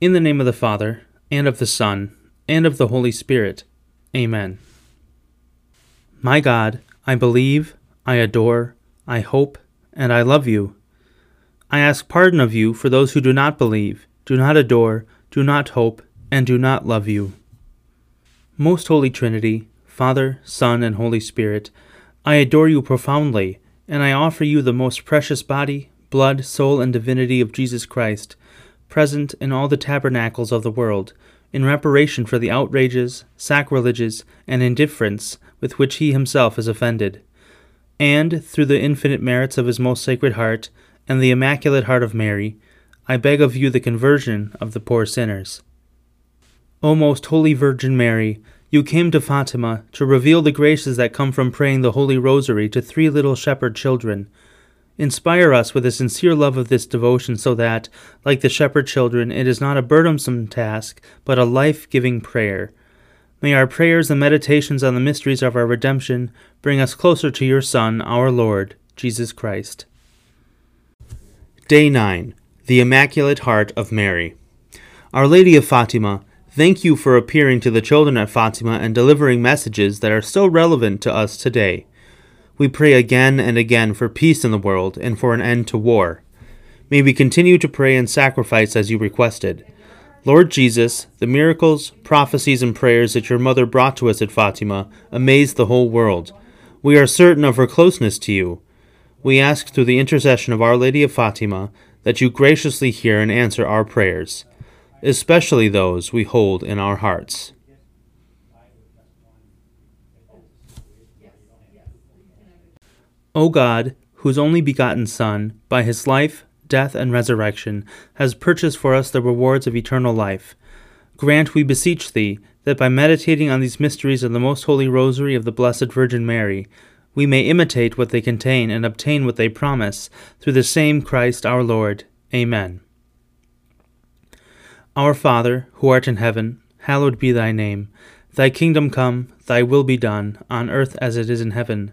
In the name of the Father, and of the Son, and of the Holy Spirit. Amen. My God, I believe, I adore, I hope, and I love you. I ask pardon of you for those who do not believe, do not adore, do not hope, and do not love you. Most Holy Trinity, Father, Son, and Holy Spirit, I adore you profoundly, and I offer you the most precious body, blood, soul, and divinity of Jesus Christ, present in all the tabernacles of the world, in reparation for the outrages, sacrileges, and indifference with which he himself is offended. And, through the infinite merits of his most sacred heart, and the Immaculate Heart of Mary, I beg of you the conversion of the poor sinners. O most holy Virgin Mary, you came to Fatima to reveal the graces that come from praying the Holy Rosary to three little shepherd children. Inspire us with a sincere love of this devotion so that, like the shepherd children, it is not a burdensome task, but a life giving prayer. May our prayers and meditations on the mysteries of our redemption bring us closer to your Son, our Lord, Jesus Christ. Day 9 The Immaculate Heart of Mary. Our Lady of Fatima, thank you for appearing to the children at Fatima and delivering messages that are so relevant to us today. We pray again and again for peace in the world and for an end to war. May we continue to pray and sacrifice as you requested. Lord Jesus, the miracles, prophecies, and prayers that your mother brought to us at Fatima amaze the whole world. We are certain of her closeness to you we ask through the intercession of Our Lady of Fatima that you graciously hear and answer our prayers, especially those we hold in our hearts. O God, whose only begotten Son, by his life, death, and resurrection, has purchased for us the rewards of eternal life, grant, we beseech thee, that by meditating on these mysteries of the most holy rosary of the Blessed Virgin Mary, we may imitate what they contain and obtain what they promise, through the same Christ our Lord. Amen. Our Father, who art in heaven, hallowed be thy name. Thy kingdom come, thy will be done, on earth as it is in heaven.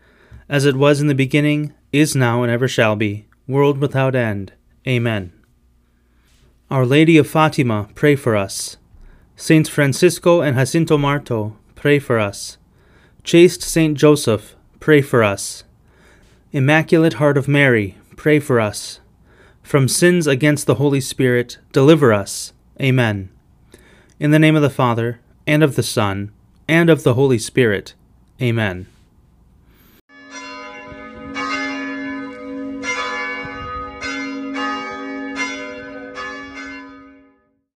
as it was in the beginning, is now, and ever shall be, world without end. Amen. Our Lady of Fatima, pray for us. Saints Francisco and Jacinta Marto, pray for us. Chaste Saint Joseph, pray for us. Immaculate Heart of Mary, pray for us. From sins against the Holy Spirit, deliver us. Amen. In the name of the Father, and of the Son, and of the Holy Spirit. Amen.